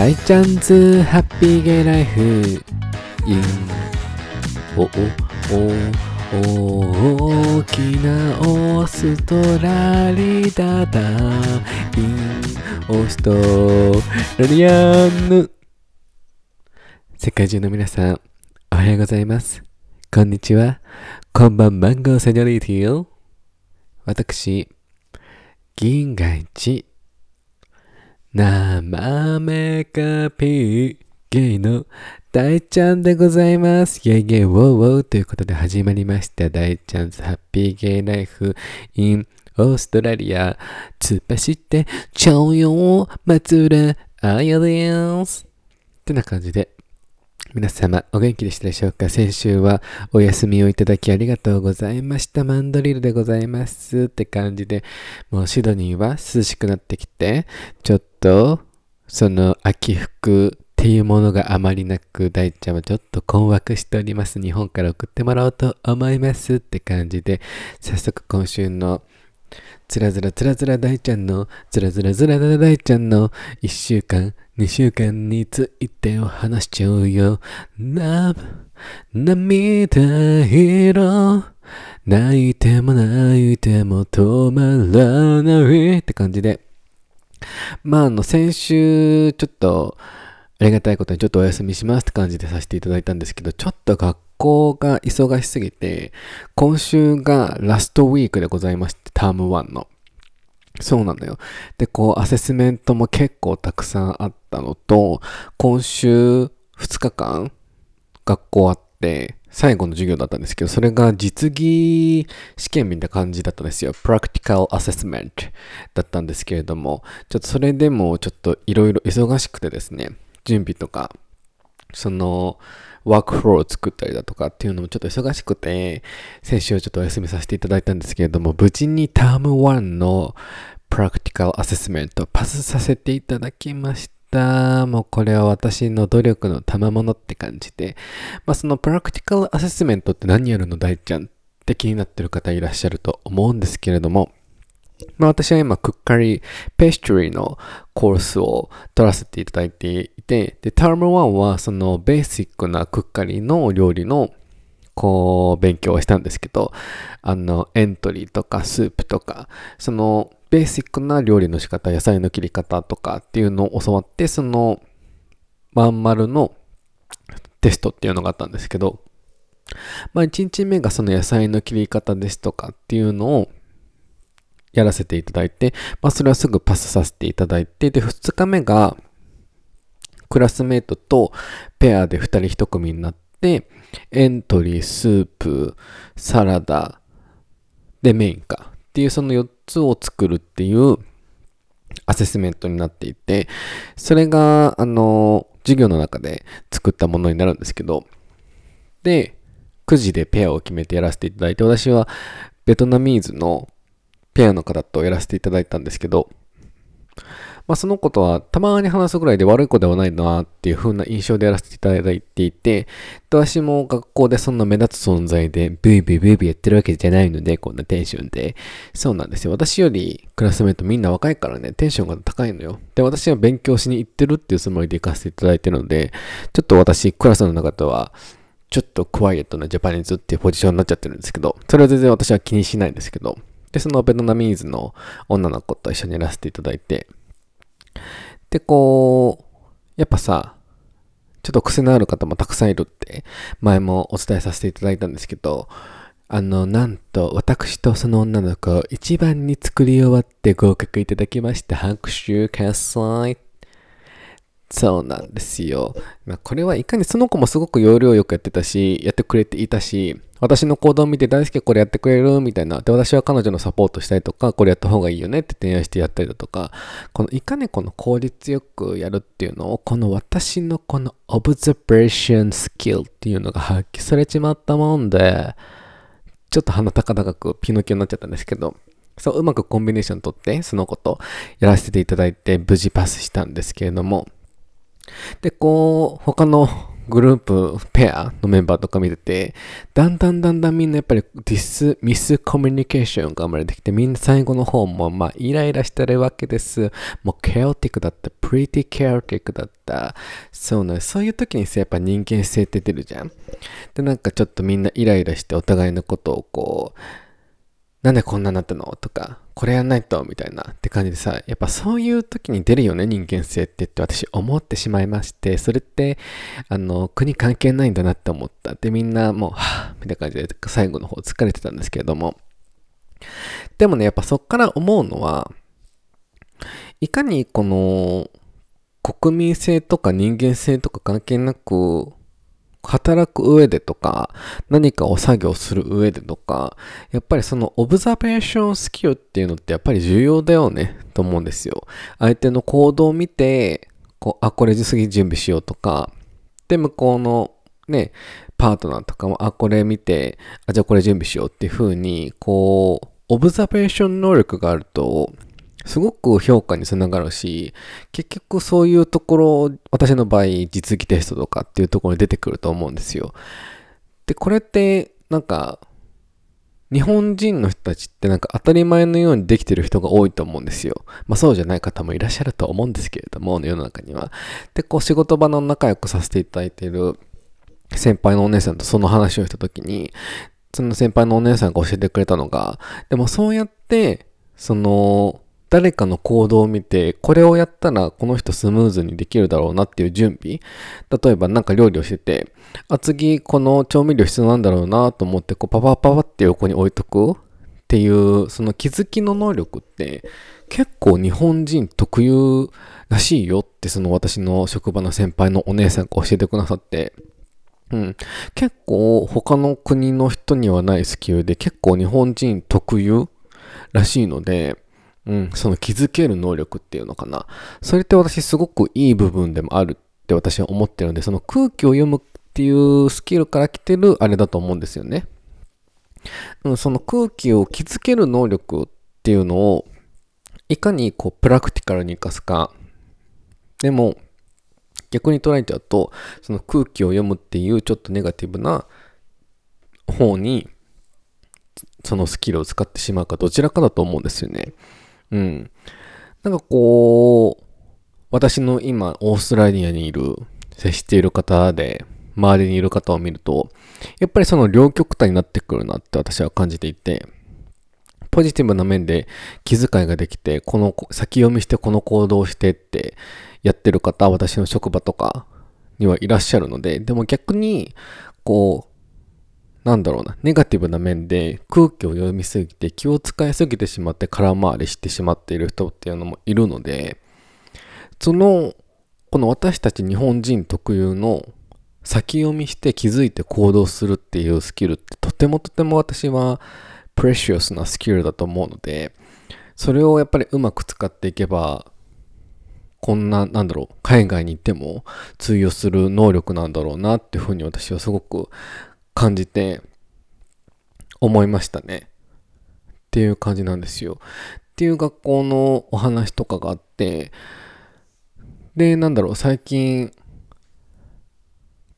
大チャンズハッピーゲイライフ。イン。おおお大きなオーストラリダダイン。オーストラリアンヌ。世界中の皆さんおはようございます。こんにちは。こんばんマンゴーセニョリティ私銀河一。生めかぴーゲイの大ちゃんでございます。イェイゲイウォーウォーということで始まりました大ちゃんズハッピーゲイライフインオーストラリア。突っ走ってちゃうよ松浦あやです。ってな感じで皆様、お元気でしたでしょうか？先週はお休みをいただきありがとうございました。マンドリルでございますって感じで、もうシドニーは涼しくなってきて、ちょっと、その秋服っていうものがあまりなく、大ちゃんはちょっと困惑しております。日本から送ってもらおうと思いますって感じで、早速今週のつらずらつらずら大ちゃんの、つらずらずら大ちゃんの、一週間、二週間についてを話しちゃうよ。な、涙色。泣いても泣いても止まらないって感じで。まあ、あの、先週、ちょっと、ありがたいことにちょっとお休みしますって感じでさせていただいたんですけど、ちょっと学校が忙しすぎて、今週がラストウィークでございまして、ターム1の。そうなのよ。で、こう、アセスメントも結構たくさんあったのと、今週2日間学校あって、最後の授業だったんですけど、それが実技試験みたいな感じだったんですよ。Practical Assessment だったんですけれども、ちょっとそれでもちょっといろいろ忙しくてですね、準備とか、その、ワークフローを作ったりだとかっていうのもちょっと忙しくて、先週ちょっとお休みさせていただいたんですけれども、無事にターム1のプラクティカルアセスメントパスさせていただきました。もうこれは私の努力の賜物って感じで、まあそのプラクティカルアセスメントって何やるの大ちゃんって気になってる方いらっしゃると思うんですけれども、まあ私は今、クッカリー、ペストリーのコースを取らせていただいていて、で、ターム1はそのベーシックなクッカリーの料理のこう、勉強をしたんですけど、あの、エントリーとかスープとか、そのベーシックな料理の仕方、野菜の切り方とかっていうのを教わって、その、まん丸のテストっていうのがあったんですけど、まあ1日目がその野菜の切り方ですとかっていうのをやらせていただいて、まあ、それはすぐパスさせていただいて、で、2日目が、クラスメイトとペアで2人1組になって、エントリー、スープ、サラダ、で、メインか。っていうその4つを作るっていうアセスメントになっていて、それが、あの、授業の中で作ったものになるんですけど、で、9時でペアを決めてやらせていただいて、私はベトナミーズのペアの方とやらせていただいたんですけど、まあ、その子とはたまに話すぐらいで悪い子ではないなっていう風な印象でやらせていただいていて、私も学校でそんな目立つ存在でブイブイブイブイやってるわけじゃないので、こんなテンションで。そうなんですよ。私よりクラスメートみんな若いからね、テンションが高いのよ。で、私は勉強しに行ってるっていうつもりで行かせていただいてるので、ちょっと私、クラスの中では、ちょっとクワイエットなジャパニーズっていうポジションになっちゃってるんですけど、それは全然私は気にしないんですけど、で、そのベトナミーズの女の子と一緒にやらせていただいて、で、こう、やっぱさ、ちょっと癖のある方もたくさんいるって前もお伝えさせていただいたんですけど、あの、なんと私とその女の子一番に作り終わって合格いただきました。拍手喝采。そうなんですよ。まあ、これはいかにその子もすごく要領よくやってたし、やってくれていたし、私の行動を見て大好きこれやってくれるみたいな。で、私は彼女のサポートしたりとか、これやった方がいいよねって提案してやったりだとか、このいかにこの効率よくやるっていうのを、この私のこのオブザベーションスキルっていうのが発揮されちまったもんで、ちょっと鼻高々くピノキオになっちゃったんですけど、そう、うまくコンビネーション取って、そのことやらせていただいて、無事パスしたんですけれども、で、こう、他のグループ、ペアのメンバーとか見てて、だんだんだんだんみんなやっぱりディス、ミスコミュニケーションが生まれてきて、みんな最後の方もまあイライラしてるわけです。もうケオティックだった、プリティケオティックだった。そうね、そういう時にさ、やっぱ人間性って出るじゃん。で、なんかちょっとみんなイライラしてお互いのことをこう、なんでこんなになったの？とか、これやんないと？みたいなって感じでさ、やっぱそういう時に出るよね、人間性って言って私思ってしまいまして、それって、あの、国関係ないんだなって思った。で、みんなもう、はぁ、みたいな感じで最後の方疲れてたんですけれども。でもね、やっぱそっから思うのは、いかにこの、国民性とか人間性とか関係なく、働く上でとか、何かを作業する上でとか、やっぱりそのオブザベーションスキルっていうのってやっぱり重要だよね、と思うんですよ。相手の行動を見て、こう、あ、これ次準備しようとか、で、向こうのね、パートナーとかも、あ、これ見て、あ、じゃあこれ準備しようっていう風に、こう、オブザベーション能力があると、すごく評価につながるし、結局そういうところ、私の場合、実技テストとかっていうところに出てくると思うんですよ。で、これって、なんか、日本人の人たちってなんか当たり前のようにできてる人が多いと思うんですよ。まあそうじゃない方もいらっしゃると思うんですけれども、世の中には。で、こう仕事場の仲良くさせていただいている先輩のお姉さんとその話をした時に、その先輩のお姉さんが教えてくれたのが、でもそうやって、その、誰かの行動を見て、これをやったらこの人スムーズにできるだろうなっていう準備。例えばなんか料理をしてて、あ、次この調味料必要なんだろうなと思って、こうパパパパって横に置いとくっていう、その気づきの能力って結構日本人特有らしいよってその私の職場の先輩のお姉さんが教えてくださって、うん。結構他の国の人にはないスキルで結構日本人特有らしいので、うん、その気づける能力っていうのかな。それって私すごくいい部分でもあるって私は思ってるんで、その空気を読むっていうスキルから来てるあれだと思うんですよね。うん、その空気を気づける能力っていうのを、いかにこうプラクティカルに活かすか。でも、逆に捉えちゃうと、その空気を読むっていうちょっとネガティブな方に、そのスキルを使ってしまうかどちらかだと思うんですよね。うん。なんかこう、私の今、オーストラリアにいる、接している方で、周りにいる方を見ると、やっぱりその両極端になってくるなって私は感じていて、ポジティブな面で気遣いができて、この先読みしてこの行動をしてってやってる方、私の職場とかにはいらっしゃるので、でも逆に、こう、なんだろうな、ネガティブな面で空気を読みすぎて気を使いすぎてしまって空回りしてしまっている人っていうのもいるので、その、この私たち日本人特有の先読みして気づいて行動するっていうスキルってとてもとても私はプレシオスなスキルだと思うので、それをやっぱりうまく使っていけば、こんな、なんだろう、海外に行っても通用する能力なんだろうなっていうふうに私はすごく感じて思いましたね。っていう感じなんですよ。っていう学校のお話とかがあって、で、なんだろう、最近、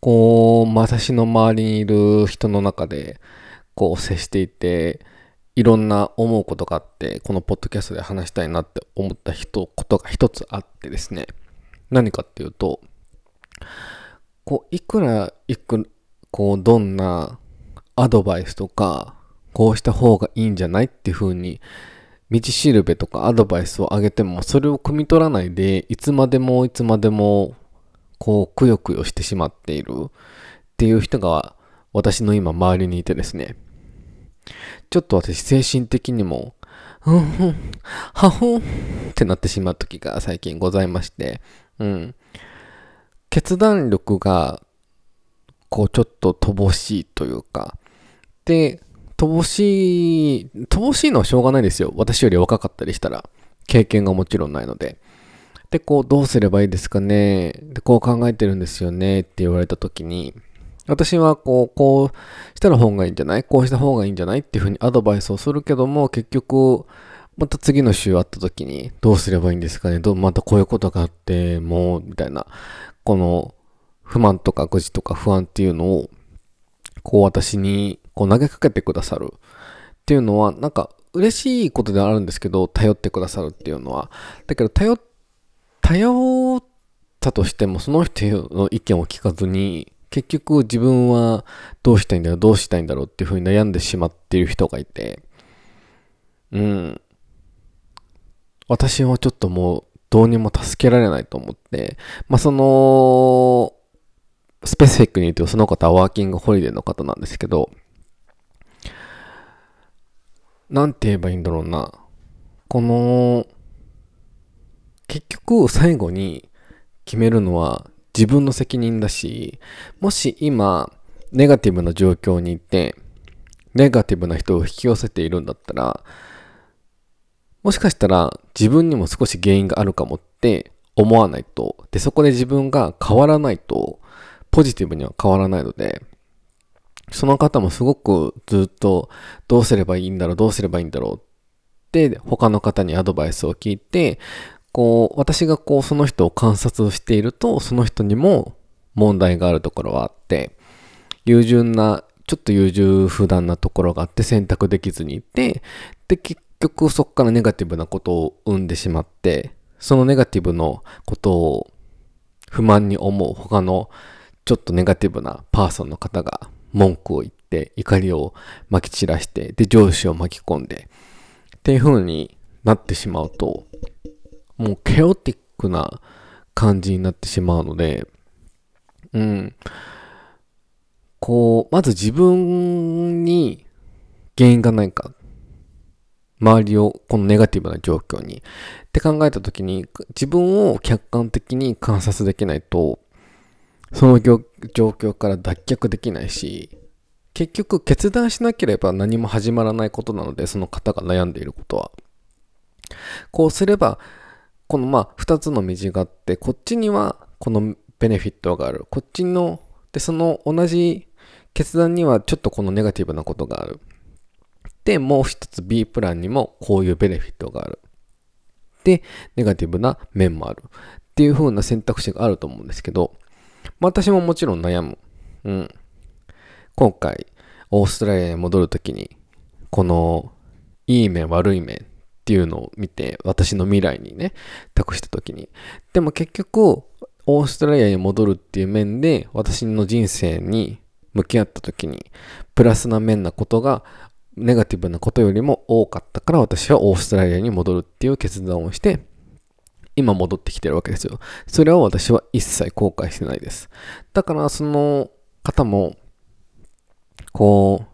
こう、私の周りにいる人の中で、こう、接していて、いろんな思うことがあって、このポッドキャストで話したいなって思った人、ことが一つあってですね。何かっていうと、こう、いくら、いく、こう、どんなアドバイスとか、こうした方がいいんじゃないっていう風に、道しるべとかアドバイスをあげても、それを汲み取らないで、いつまでもいつまでも、こう、くよくよしてしまっているっていう人が、私の今周りにいてですね。ちょっと私精神的にも、ふんふん、はふんってなってしまう時が最近ございまして、うん。決断力がこうちょっと乏しいというか、で、乏しい、乏しいのはしょうがないですよ。私より若かったりしたら。経験がもちろんないので。で、こう、どうすればいいですかねで、こう考えてるんですよねって言われた時に、私はこう、こうしたら方がいいんじゃない？こうした方がいいんじゃない？っていうふうにアドバイスをするけども、結局、また次の週会った時に、どうすればいいんですかね？どうまたこういうことがあって、もう、みたいな、この、不満とか誤字とか不安っていうのを、こう私にこう投げかけてくださるっていうのは、なんか嬉しいことではあるんですけど、頼ってくださるっていうのは。だけど、頼、頼ったとしても、その人の意見を聞かずに、結局自分はどうしたいんだろう、どうしたいんだろうっていうふうに悩んでしまっている人がいて、うん。私はちょっともうどうにも助けられないと思って、まあ、その、スペシフィックに言うとその方はワーキングホリデーの方なんですけど、なんて言えばいいんだろうな。この、結局最後に決めるのは自分の責任だし、もし今、ネガティブな状況にいて、ネガティブな人を引き寄せているんだったら、もしかしたら自分にも少し原因があるかもって思わないと、で、そこで自分が変わらないと、ポジティブには変わらないので、その方もすごくずっとどうすればいいんだろう、どうすればいいんだろうって他の方にアドバイスを聞いて、こう、私がこう、その人を観察していると、その人にも問題があるところはあって、優柔な、ちょっと優柔不断なところがあって選択できずにいて、で、結局そこからネガティブなことを生んでしまって、そのネガティブのことを不満に思う他のちょっとネガティブなパーソンの方が文句を言って怒りをまき散らしてで上司を巻き込んでっていう風になってしまうともうケオティックな感じになってしまうので、うん。こう、まず自分に原因がないか。周りをこのネガティブな状況に。って考えた時に、自分を客観的に観察できないと、その状況から脱却できないし、結局決断しなければ何も始まらないことなので、その方が悩んでいることは。こうすれば、このまあ2つの道があってこっちにはこのベネフィットがある。こっちのでその同じ決断にはちょっとこのネガティブなことがある。でもう一つ B プランにもこういうベネフィットがある。でネガティブな面もある。っていう風な選択肢があると思うんですけど、私ももちろん悩むうん今回オーストラリアに戻るときにこのいい面悪い面っていうのを見て、私の未来にね、託した時に。でも結局、オーストラリアに戻るっていう面で、私の人生に向き合った時に、プラスな面なことが、ネガティブなことよりも多かったから、私はオーストラリアに戻るっていう決断をして、今戻ってきてるわけですよ。それは私は一切後悔してないです。だから、その方も、こう、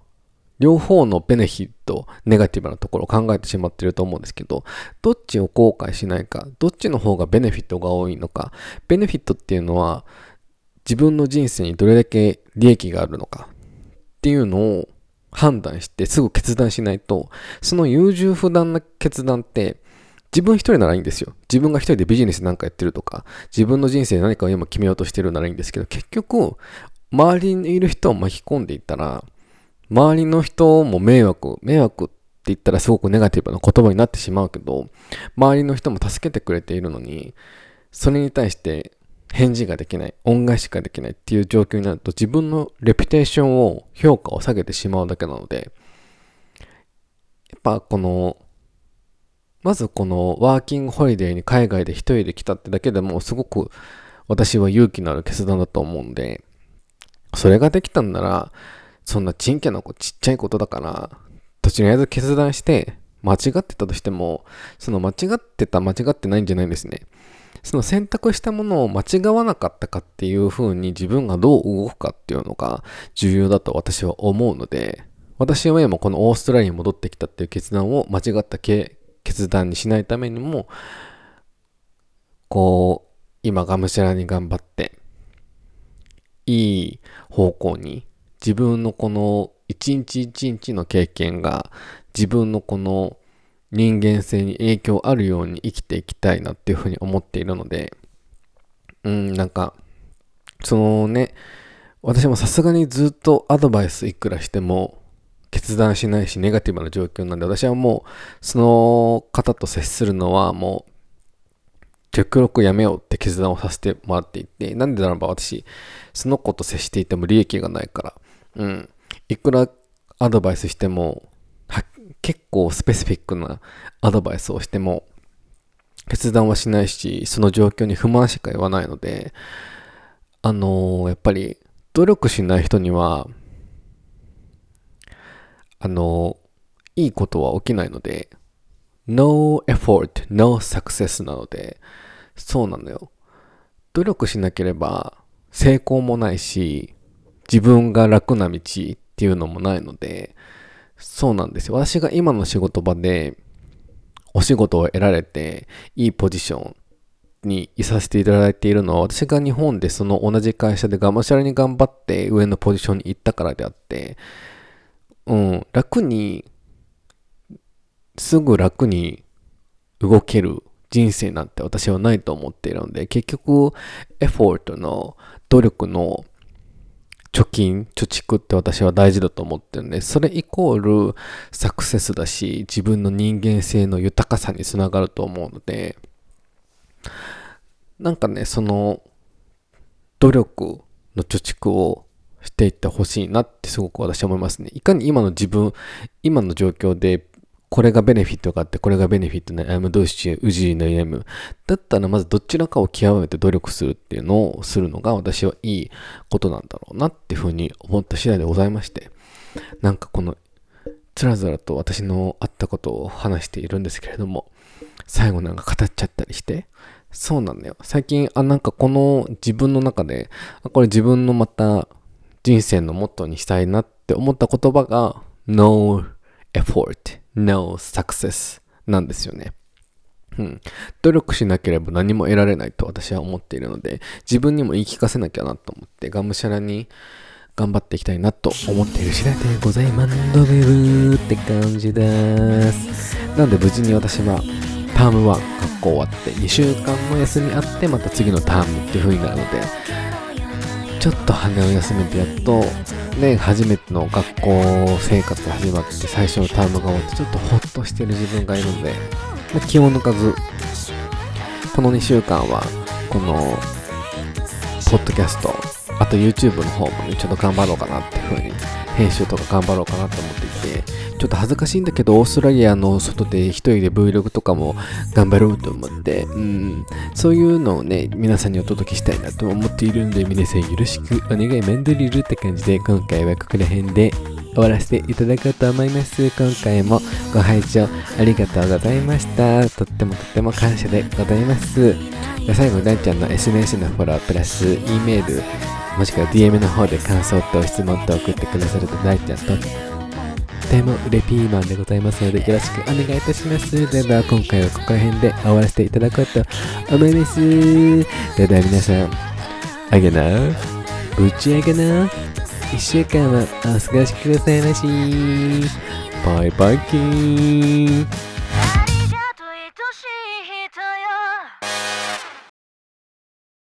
両方のベネフィット、ネガティブなところを考えてしまってると思うんですけど、どっちを後悔しないか、どっちの方がベネフィットが多いのか、ベネフィットっていうのは自分の人生にどれだけ利益があるのかっていうのを判断してすぐ決断しないと、その優柔不断な決断って自分一人ならいいんですよ。自分が一人でビジネスなんかやってるとか、自分の人生何かを今決めようとしてるならいいんですけど、結局、周りにいる人を巻き込んでいったら、周りの人も迷惑、迷惑って言ったらすごくネガティブな言葉になってしまうけど、周りの人も助けてくれているのに、それに対して返事ができない、恩返しができないっていう状況になると自分のレピュテーションを、評価を下げてしまうだけなので、やっぱこの、まずこのワーキングホリデーに海外で一人で来たってだけでもすごく私は勇気のある決断だと思うんで、それができたんなら、そんなちんけな子ちっちゃいことだから、途中にあえず決断して、間違ってたとしても、その間違ってた、間違ってないんじゃないんですね。その選択したものを間違わなかったかっていう風に自分がどう動くかっていうのが重要だと私は思うので、私は今このオーストラリアに戻ってきたっていう決断を間違った経決断にしないためにも、こう、今がむしゃらに頑張って、いい方向に自分のこの一日一日の経験が自分のこの人間性に影響あるように生きていきたいなっていうふうに思っているので、うん、なんか、そのね、私もさすがにずっとアドバイスいくらしても決断しないしネガティブな状況なんで私はもうその方と接するのはもう極力やめようって決断をさせてもらっていて、なんでならば私、その子と接していても利益がないから、うん。いくらアドバイスしても、結構スペシフィックなアドバイスをしても、決断はしないし、その状況に不満しか言わないので、あのー、やっぱり、努力しない人には、あの、いいことは起きないので、no effort, no success なので、そうなのよ。努力しなければ成功もないし、自分が楽な道っていうのもないので、そうなんですよ。私が今の仕事場でお仕事を得られて、いいポジションにいさせていただいているのは、私が日本でその同じ会社でがむしゃらに頑張って上のポジションに行ったからであって、うん、楽に、すぐ楽に動ける人生なんて私はないと思っているので、結局、エフォートの努力の貯金、貯蓄って私は大事だと思ってるんで、それイコールサクセスだし、自分の人間性の豊かさにつながると思うので、なんかね、その、努力の貯蓄をしていってほしいなってすごく私は思いますね。いかに今の自分、今の状況でこれがベネフィットがあって、これがベネフィットな I'm どうしうじの M。だったらまずどちらかを極めて努力するっていうのをするのが私はいいことなんだろうなっていうふうに思った次第でございまして。なんかこの、つらずらと私のあったことを話しているんですけれども、最後なんか語っちゃったりして、そうなんだよ。最近、あ、なんかこの自分の中で、これ自分のまた人生のモットーにしたいなって思った言葉が、No effort no success なんですよね。うん。努力しなければ何も得られないと私は思っているので、自分にも言い聞かせなきゃなと思って、がむしゃらに頑張っていきたいなと思っている次第でございます。ドビブって感じです。なので無事に私はターム1学校終わって2週間の休みあってまた次のタームっていう風になるので、ちょっと羽を休めてやっとね、初めての学校生活始まって最初のタームが終わってちょっとホッとしてる自分がいるので、まあ、気を抜かず、この2週間は、この、ポッドキャスト、あと YouTube の方もね、ちょっと頑張ろうかなっていう風に、編集とか頑張ろうかなと思って、ちょっと恥ずかしいんだけど、オーストラリアの外で一人で Vlog とかも頑張ろうと思って、うん、そういうのをね、皆さんにお届けしたいなと思っているんで、皆さんよろしくお願いマンドリルって感じで、今回はここら辺で終わらせていただこうと思います。今回もご拝聴ありがとうございました。とってもとっても感謝でございます。最後、ダンちゃんの SNS のフォロープラス E メール、もしくは DM の方で感想と質問と送ってくださると大ちゃんとてもレピーマンでございますのでよろしくお願いいたします。では今回はここら辺で終わらせていただこうと思います。では皆さん、あげな、ぶち上げな、1週間はお過ごしくださいまし。バイバイキーン。